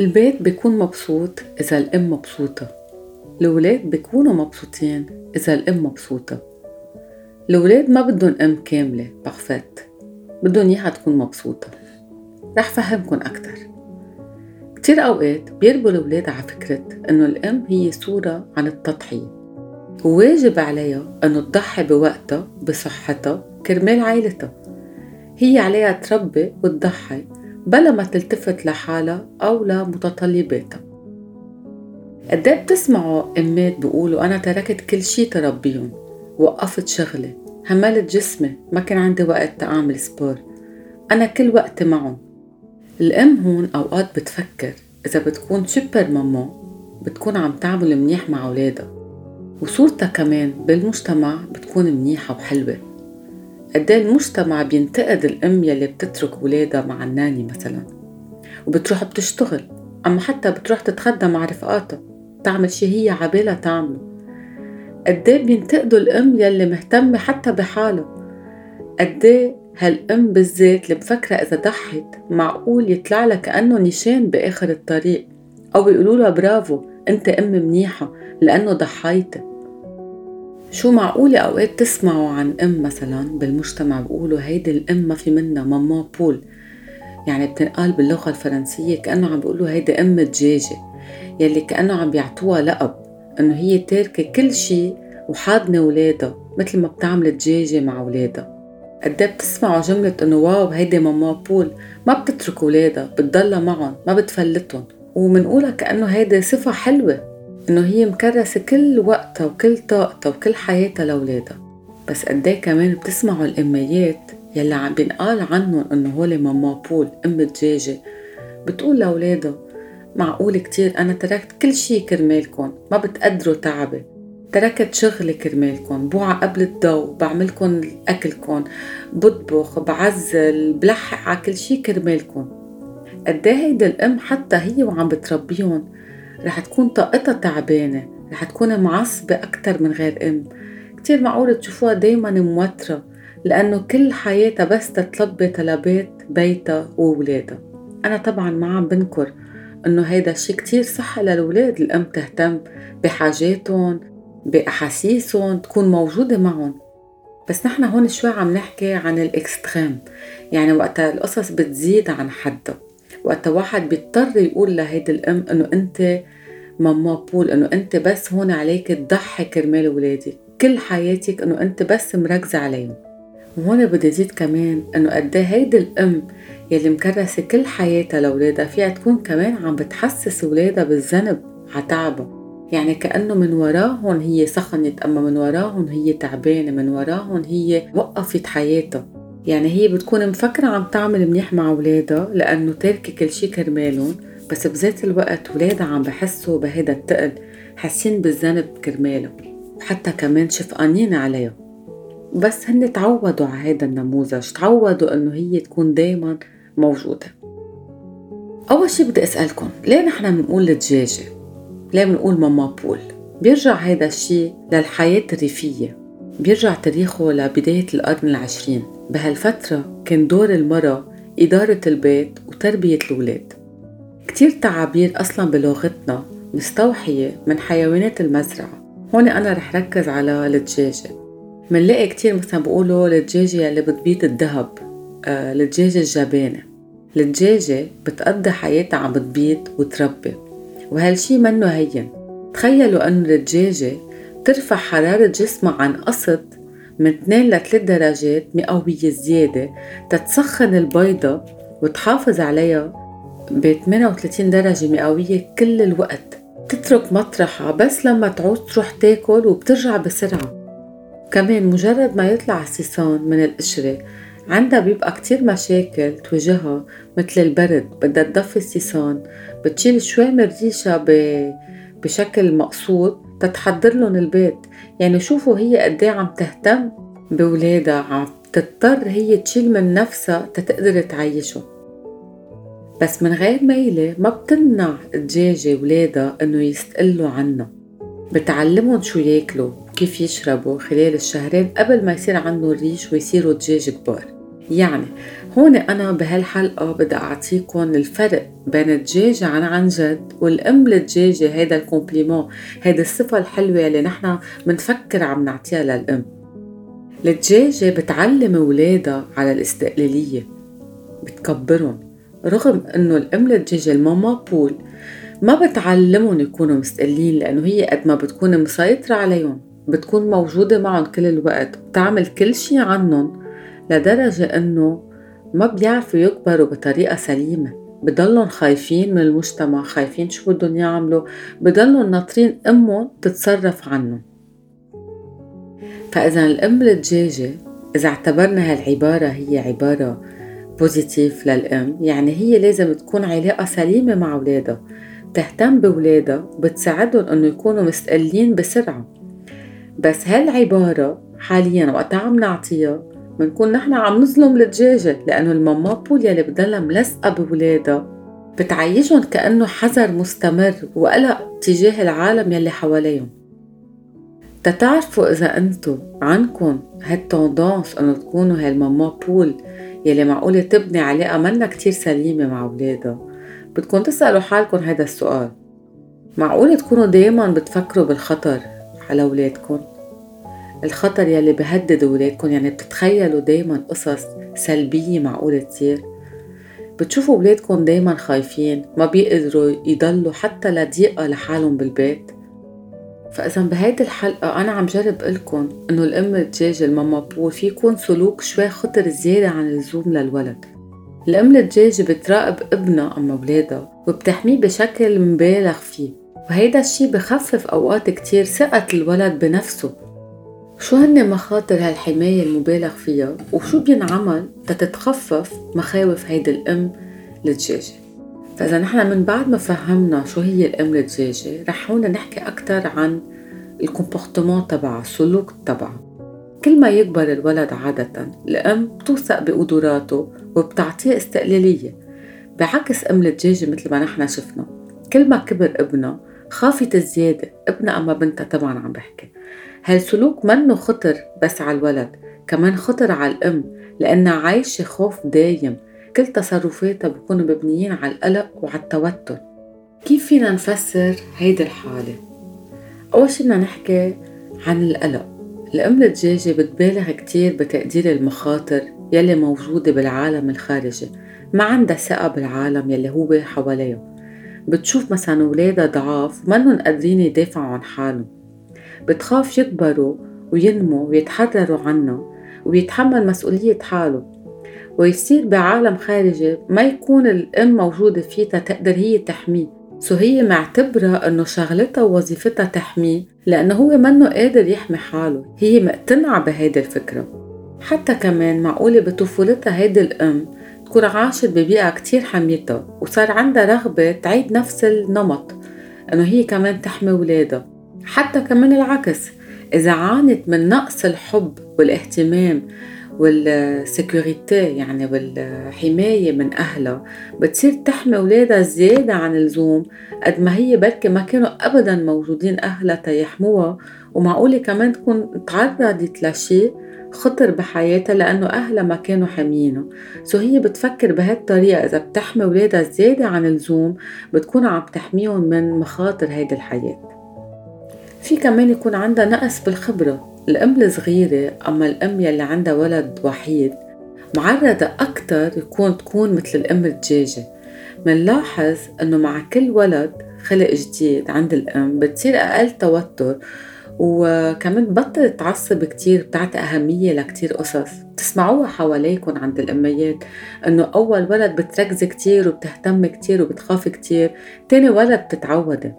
البيت بيكون مبسوط إذا الأم مبسوطة. الولاد بيكونوا مبسوطين إذا الأم مبسوطة. الولاد ما بدهم أم كاملة بغفت بدهم إياها تكون مبسوطة. رح فهمكن أكتر. كتير أوقات بيربوا الولاد على فكرة إنه الأم هي صورة عن التضحية. وواجب عليها إنه تضحي بوقتها بصحتها كرمال عائلتها. هي عليها تربي وتضحي. بلا ما تلتفت لحالها أو لمتطلباتها. قد إيه بتسمعوا أمات بيقولوا أنا تركت كل شي تربيهم وقفت شغلي هملت جسمي ما كان عندي وقت أعمل sport أنا كل وقتي معهم. الأم هون أوقات بتفكر إذا بتكون super mama بتكون عم تعمل منيح مع أولادها. وصورتها كمان بالمجتمع بتكون منيحة وحلوة. قد إيه المجتمع بينتقد الأم يلي بتترك ولادها مع الناني مثلا؟ وبتروح بتشتغل. أما حتى بتروح تتغدى مع رفقاتها. تعمل شي هي عبالها تعمله. قد إيه بينتقدوا الأم يلي مهتمة حتى بحالها؟ قد إيه هالأم بالذات اللي مفكرة إذا ضحت معقول يطلع لها كأنه نشان بآخر الطريق؟ أو يقولوا لها برافو أنت أم منيحة لأنه ضحيتي شو معقولة أوقات تسمعوا عن أم مثلا بالمجتمع؟ بيقولوا هيدي الأم ما في منها ماما بول. يعني بتنقال باللغة الفرنسية كأنه عم بيقولوا هيدي أم دجاجة يلي كأنه عم بيعطوها لقب إنه هي تاركة كل شي وحاضنة ولادها مثل ما بتعمل دجاجة مع ولادها قد إيه بتسمعوا جملة إنه واو هيدي ماما بول؟ ما بتترك ولادها بتضلها معهم ما بتفلتهم. ومنقولها كأنه هيدي صفة حلوة. إنه هي مكرسة كل وقتها وكل طاقتها وكل حياتها لأولادها. بس قد إيه كمان بتسمعوا الأميات يلي عم بينقال عنهم إنه هول ماما بول أم دجاجة بتقول لأولادها معقول كتير أنا تركت كل شي كرمالكن ما بتقدروا تعبي. تركت شغلي كرمالكن بوعى قبل الضو بعملكن أكلكن بطبخ بعزل بلحق على كل شي كرمالكن قد إيه هيدي الأم حتى هي وعم بتربيهم رح تكون طاقتها تعبانة رح تكون معصبة أكتر من غير أم. كتير معقول تشوفوها دايما موترة لأنه كل حياتها بس تتلبي طلبات بيتها وولادها. أنا طبعا ما عم بنكر إنه هيدا الشي كتير صح للولاد الأم تهتم بحاجاتهم بأحاسيسهم تكون موجودة معهم. بس نحن هون شوي عم نحكي عن الإكستريم يعني وقتها القصص بتزيد عن حدها. وقتها واحد بيضطر يقول لهيدي الأم إنه أنت ماما بول إنه أنت بس هون عليك تضحي كرمال ولادك كل حياتك إنه أنت بس مركزة عليهم. وهون بدي زيد كمان إنه قد إيه هيدي الأم يلي مكرسة كل حياتها لولادها فيها تكون كمان عم بتحسس ولادها بالذنب على تعبها. يعني كأنه من وراهم هي سخنت أما من وراهم هي تعبانة من وراهم هي وقفت حياتها. يعني هي بتكون مفكرة عم تعمل منيح مع ولادها لأنه تاركة كل شي كرمالهم بس بذات الوقت ولادها عم بحسوا بهيدا التقل حاسين بالذنب كرمالها وحتى كمان شفقانين عليها بس هن تعودوا على هيدا النموذج تعودوا إنه هي تكون دايما موجودة أول شي بدي أسألكم ليه نحن بنقول الدجاجة؟ ليه بنقول ماما بول؟ بيرجع هيدا الشي للحياة الريفية بيرجع تاريخه لبداية القرن العشرين بهالفترة كان دور المرأة إدارة البيت وتربية الأولاد. كتير تعابير أصلا بلغتنا مستوحية من حيوانات المزرعة. هون أنا رح ركز على الدجاجة. منلاقي كتير مثلا بقولوا الدجاجة اللي بتبيض الذهب آه الدجاجة الجبانة. الدجاجة بتقضي حياتها عم بتبيض وتربي وهالشي منه هين. تخيلوا أنه الدجاجة ترفع حرارة جسمها عن قصد من 2 ل 3 درجات مئوية زيادة تتسخن البيضة وتحافظ عليها ب 38 درجة مئوية كل الوقت. تترك مطرحها بس لما تعوز تروح تاكل وبترجع بسرعة. كمان مجرد ما يطلع السيسان من القشرة عندها بيبقى كتير مشاكل تواجهها مثل البرد بدها تضفي السيسان بتشيل شوي من الريشة بشكل مقصود تتحضر لهم البيت. يعني شوفوا هي قد إيه عم تهتم بولادها عم تضطر هي تشيل من نفسها تتقدر تعيشهم بس من غير ميلة ما بتمنع الدجاجة ولادها إنه يستقلوا عنها. بتعلمهم شو ياكلوا وكيف يشربوا خلال الشهرين قبل ما يصير عندهم ريش ويصيروا دجاج كبار. يعني هون أنا بهالحلقة بدي أعطيكم الفرق بين الدجاجة عن عن جد والأم الدجاجة هيدا الكومبليمون هيدا الصفة الحلوة اللي نحن منفكر عم نعطيها للأم. الدجاجة بتعلم ولادها على الاستقلالية بتكبرهم رغم إنه الأم الدجاجة الماما بول ما بتعلمهم يكونوا مستقلين لأنه هي قد ما بتكون مسيطرة عليهم بتكون موجودة معهم كل الوقت بتعمل كل شي عنهم لدرجة إنه ما بيعرفوا يكبروا بطريقة سليمة. بضلهم خايفين من المجتمع خايفين شو بدهم يعملوا. بضلهم ناطرين امهم تتصرف عنهم. فإذا الأم الدجاجة إذا اعتبرنا هالعبارة هي عبارة بوزيتيف للأم يعني هي لازم تكون علاقة سليمة مع أولادها. بتهتم بولادها بتساعدهم إنه يكونوا مستقلين بسرعة. بس هالعبارة حاليا وقت عم نعطيها بنكون نحن عم نظلم الدجاجة لأنه ال maman poule يلي بضلها ملصقة بولادها بتعيشهم كأنه حذر مستمر وقلق تجاه العالم يلي حواليهم. تتعرفوا إذا أنتو عنكن هال tendance إنه تكونوا هال maman poule يلي معقولة تبني علاقة منا كتير سليمة مع أولادها. بدكم تسألوا حالكم هذا السؤال. معقولة تكونوا دايما بتفكروا بالخطر على أولادكم؟ الخطر يلي بهدد أولادكم يعني بتتخيلوا دايما قصص سلبية معقولة تصير بتشوفوا أولادكم دايما خايفين ما بيقدروا يضلوا حتى لدقيقة لحالهم بالبيت. فإذا بهيدي الحلقة أنا عم جرب لكم إنه الأم الدجاج الماما بول في يكون سلوك شوي خطر زيادة عن اللزوم للولد. الأم الدجاج بتراقب ابنها أم أولادها وبتحميه بشكل مبالغ فيه. وهيدا الشي بخفف أوقات كتير ثقة الولد بنفسه. شو هن مخاطر هالحماية المبالغ فيها؟ وشو بينعمل تتخفف مخاوف هيدي الأم الدجاجة؟ فإذا نحن من بعد ما فهمنا شو هي الأم الدجاجة رح هون نحكي أكتر عن ال comportement تبعها السلوك تبعها. كل ما يكبر الولد عادة الأم بتوثق بقدراته وبتعطيه استقلالية. بعكس أم الدجاجة مثل ما نحن شفنا كل ما كبر ابنها خافت زيادة ابنها أما بنتها طبعا عم بحكي. هالسلوك منه خطر بس على الولد؟ كمان خطر على الأم لأنها عايشة خوف دايم. كل تصرفاتها بيكونوا مبنيين على القلق وعلى التوتر. كيف فينا نفسر هيدي الحالة؟ أول شي بدنا نحكي عن القلق. الأم الدجاجة بتبالغ كتير بتقدير المخاطر يلي موجودة بالعالم الخارجي. ما عندها ثقة بالعالم يلي هو حواليها. بتشوف مثلا ولادها ضعاف منهم قادرين يدافعوا عن حالهم. بتخاف يكبروا وينموا ويتحرروا عنها ويتحمل مسؤولية حاله. ويصير بعالم خارجي ما يكون الأم موجودة فيه تقدر هي تحميه. so هي معتبرة إنه شغلتها ووظيفتها تحميه لأنه هو منه قادر يحمي حاله. هي مقتنعة بهيدي الفكرة. حتى كمان معقولة بطفولتها هيدي الأم تكون عاشت ببيئة كتير حميتها وصار عندها رغبة تعيد نفس النمط إنه هي كمان تحمي ولادها حتى كمان العكس. إذا عانت من نقص الحب والاهتمام وال sécurité يعني والحماية من أهلها بتصير تحمي أولادها زيادة عن اللزوم قد ما هي بركي ما كانوا أبدا موجودين أهلها تيحموها. ومعقولة كمان تكون تعرضت لشيء خطر بحياتها لأنه أهلها ما كانوا حامينها سو هي بتفكر بهالطريقة. إذا بتحمي أولادها زيادة عن اللزوم بتكون عم تحميهم من مخاطر هيدي الحياة. في كمان يكون عندها نقص بالخبرة. الأم الصغيرة أما الأم يلي عندها ولد وحيد معرضة أكتر يكون تكون مثل الأم الدجاجة. منلاحظ أنه مع كل ولد خلق جديد عند الأم بتصير أقل توتر وكمان بطل تعصب كتير بتعطي أهمية لكتير قصص. بتسمعوها حواليكم عند الأميات إنه أول ولد بتركز كتير وبتهتم كتير وبتخاف كتير تاني ولد بتتعودي.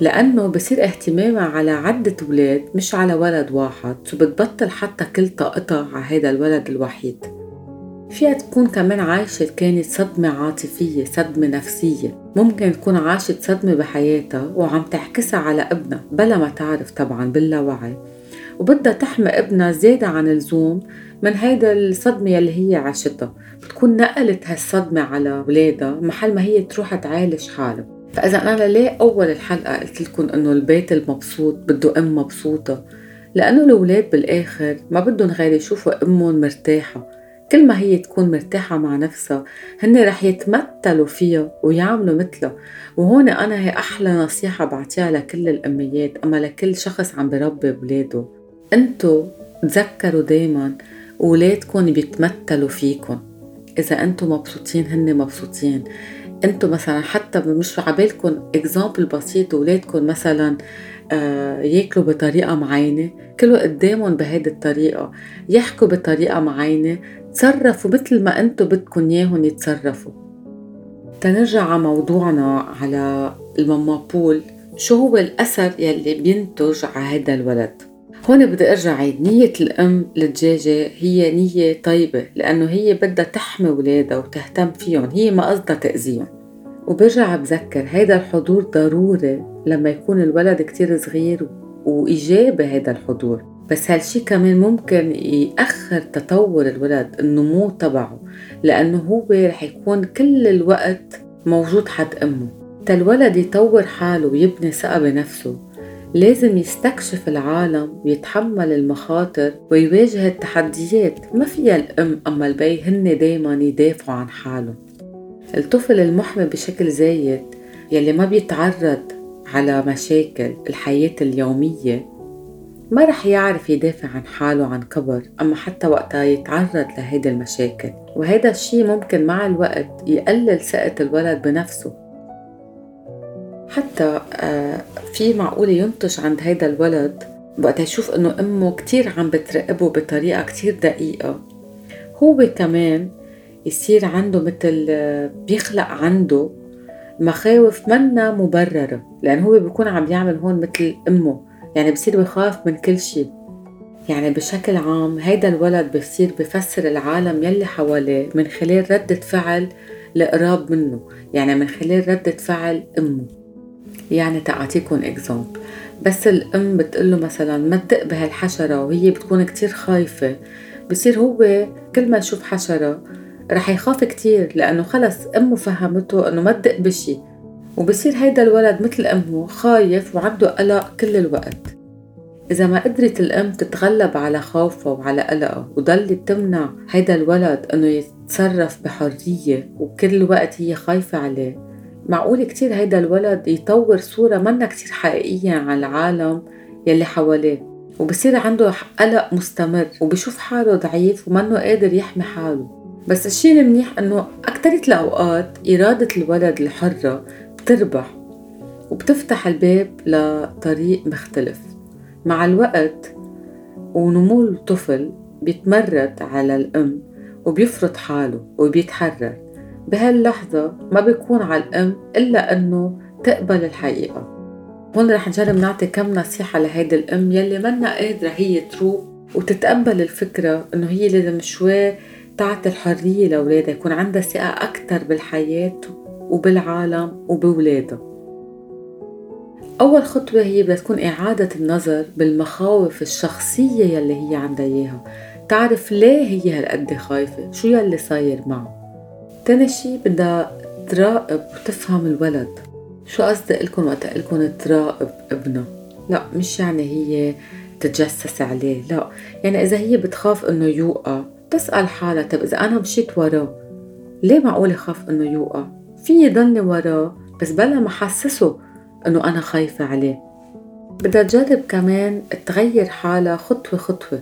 لأنه بصير اهتمامها على عدة ولاد مش على ولد واحد شو بتبطل حتى كل طاقتها على هيدا الولد الوحيد. فيها تكون كمان عايشة كانت صدمة عاطفية صدمة نفسية. ممكن تكون عاشت صدمة بحياتها وعم تعكسها على ابنها بلا ما تعرف طبعا باللاوعي وبدها تحمي ابنها زيادة عن اللزوم من هيدا الصدمة يلي هي عاشتها. بتكون نقلت هالصدمة على ولادها محل ما هي تروح تعالج حالها. فإذا أنا ليه أول الحلقة قلت لكم إنه البيت المبسوط بده أم مبسوطة؟ لأنه الأولاد بالآخر ما بدهم غير يشوفوا أمهم مرتاحة. كل ما هي تكون مرتاحة مع نفسها هن رح يتمثلوا فيها ويعملوا مثلها. وهون أنا هي أحلى نصيحة بعطيها لكل الأميات أما لكل شخص عم بربي ولاده أنتو تذكروا دايما ولادكم بيتمثلوا فيكم. إذا أنتم مبسوطين هن مبسوطين. أنتم مثلا حتى مش عبالكم اكزامبل بسيط ولادكم مثلا آه ياكلوا بطريقة معينة كلوا قدامهم بهيدي الطريقة يحكوا بطريقة معينة تصرفوا مثل ما أنتم بدكم إياهم يتصرفوا. تنرجع على موضوعنا على الماما بول شو هو الأثر يلي بينتج على هذا الولد؟ هون بدي أرجع عيد. نية الأم للدجاجة هي نية طيبة لأنه هي بدها تحمي ولادها وتهتم فيهم. هي ما قصدها تأذيهم. وبرجع بذكر هيدا الحضور ضروري لما يكون الولد كتير صغير وإيجابي هيدا الحضور. بس هالشي كمان ممكن يأخر تطور الولد النمو تبعه لأنه هو رح يكون كل الوقت موجود حد أمه. تا الولد يطور حاله ويبني ثقة بنفسه لازم يستكشف العالم ويتحمل المخاطر ويواجه التحديات. ما فيها الأم أما البي هن دايما يدافعوا عن حالهم. الطفل المحمي بشكل زايد يلي ما بيتعرض على مشاكل الحياة اليومية ما رح يعرف يدافع عن حاله عن كبر أما حتى وقتها يتعرض لهيدي المشاكل. وهيدا الشي ممكن مع الوقت يقلل ثقة الولد بنفسه. حتى آه، في معقولة ينتج عند هيدا الولد وقت يشوف إنه أمه كتير عم بتراقبه بطريقة كتير دقيقة. هو كمان يصير عنده مثل آه، بيخلق عنده مخاوف منا مبررة لأن هو بيكون عم يعمل هون مثل أمه يعني بصير بخاف من كل شيء يعني بشكل عام هيدا الولد بصير بفسر العالم يلي حواليه من خلال ردة فعل القراب منه يعني من خلال ردة فعل أمه. يعني تعطيكم اكزامبل بس الأم بتقول له مثلا ما تدق بهالحشرة وهي بتكون كتير خايفة. بصير هو كل ما يشوف حشرة رح يخاف كتير لأنه خلص أمه فهمته إنه ما تدق بشي. وبصير هيدا الولد مثل أمه خايف وعنده قلق كل الوقت. إذا ما قدرت الأم تتغلب على خوفها وعلى قلقها وضلت تمنع هيدا الولد إنه يتصرف بحرية وكل الوقت هي خايفة عليه معقول كتير هيدا الولد يطور صورة منا كتير حقيقية عن العالم يلي حواليه وبصير عنده قلق مستمر وبشوف حاله ضعيف ومنه قادر يحمي حاله. بس الشيء المنيح إنه أكترية الأوقات إرادة الولد الحرة بتربح وبتفتح الباب لطريق مختلف. مع الوقت ونمو الطفل بيتمرد على الأم وبيفرض حاله وبيتحرر. بهاللحظة ما بيكون على الأم إلا أنه تقبل الحقيقة. هون رح نجرب نعطي كم نصيحة لهيدي الأم يلي منا قادرة هي تروق وتتقبل الفكرة إنه هي لازم شوي تعطي الحرية لأولادها يكون عندها ثقة أكثر بالحياة وبالعالم وبولادها أول خطوة هي بدها تكون إعادة النظر بالمخاوف الشخصية يلي هي عندها إياها. تعرف ليه هي هالقد خايفة؟ شو يلي صاير معه تاني شي بدها تراقب وتفهم الولد. شو قصدي لكم وقت لكم تراقب ابنها لا مش يعني هي تتجسس عليه لا. يعني إذا هي بتخاف إنه يوقع تسأل حالها طب إذا أنا مشيت وراه ليه معقول خاف إنه يوقع؟ فيي ضلني وراه بس بلا ما حسسه إنه أنا خايفة عليه. بدها تجرب كمان تغير حالها خطوة خطوة.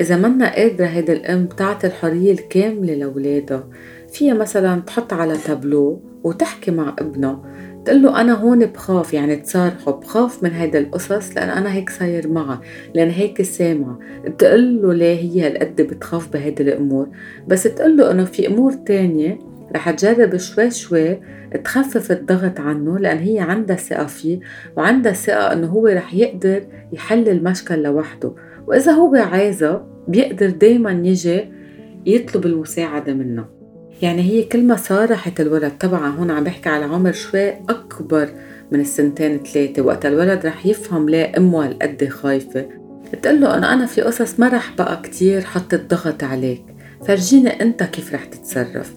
إذا منا قادرة هيدا الأم تعطي الحرية الكاملة لأولادها فيها مثلا تحط على تابلو وتحكي مع ابنها تقول له أنا هون بخاف يعني تصارحه بخاف من هيدا القصص لأن أنا هيك صاير معها لأن هيك سامعة. تقول له ليه هي هالقد بتخاف بهيدي الأمور؟ بس تقول له إنه في أمور تانية رح تجرب شوي شوي تخفف الضغط عنه لأن هي عندها ثقة فيه وعندها ثقة إنه هو رح يقدر يحل المشكل لوحده. وإذا هو عايزة بيقدر دايما يجي يطلب المساعدة منه. يعني هي كل ما صارحت الولد. طبعا هون عم بحكي على عمر شوي أكبر من السنتين ثلاثة وقت الولد رح يفهم ليه أمه هالقد خايفة. تقول له أنا أنا في قصص ما رح بقى كتير حط الضغط عليك. فرجيني أنت كيف رح تتصرف.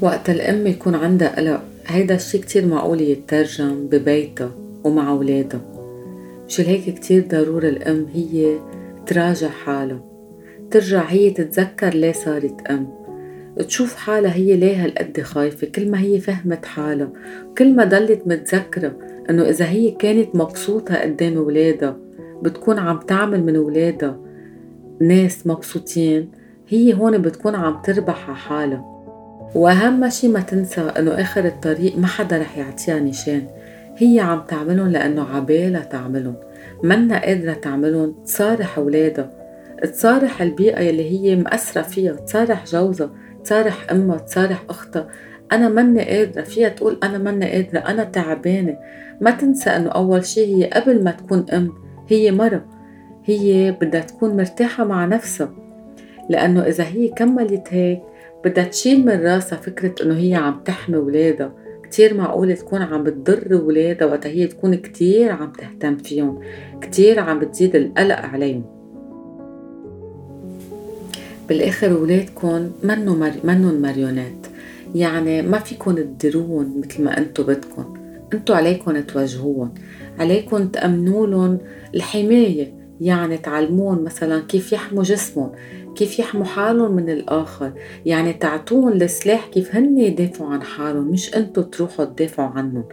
وقت الأم يكون عندها قلق هيدا الشي كتير معقول يترجم ببيتها ومع أولادها. مشان هيك كتير ضروري الأم هي تراجع حالها. ترجع هي تتذكر ليه صارت أم. تشوف حالها هي ليه هالقد خايفة كل ما هي فهمت حالها كل ما ضلت متذكرة إنه إذا هي كانت مبسوطة قدام ولادها بتكون عم تعمل من ولادها ناس مبسوطين هي هون بتكون عم تربح على حالها. وأهم شي ما تنسى إنه آخر الطريق ما حدا رح يعطيها نشان هي عم تعملهم لأنه عبالها تعملهم منا قادرة تعملهم تصارح أولادها تصارح البيئة يلي هي مأثرة فيها تصارح جوزها. تصارح أمها تصارح أختها أنا مني قادرة. فيها تقول أنا مني قادرة. أنا تعبانة. ما تنسى أنه أول شي هي قبل ما تكون أم هي مرة. هي بدها تكون مرتاحة مع نفسها. لأنه إذا هي كملت هيك بدها تشيل من راسها فكرة إنه هي عم تحمي ولادها. كتير معقولة تكون عم بتضر ولادها وقتها هي تكون كتير عم تهتم فيهم. كتير عم بتزيد القلق عليهم. بالآخر ولادكم منو مر... منن يعني ما فيكن تديروهم مثل ما أنتو بدكن. أنتو عليكم توجهوهم عليكم تأمنوا لهم الحماية. يعني تعلمون مثلا كيف يحموا جسمهم كيف يحموا حالهم من الآخر. يعني تعطوهم السلاح كيف هن يدافعوا عن حالهم مش أنتو تروحوا تدافعوا عنهم.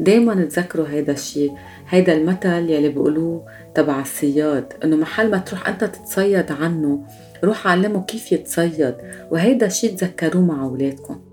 دايما تذكروا هيدا الشيء هيدا المثل يلي بيقولوه تبع الصياد إنه محل ما تروح أنت تتصيد عنه روح علمه كيف يتصيد وهيدا الشيء تذكروه مع أولادكم.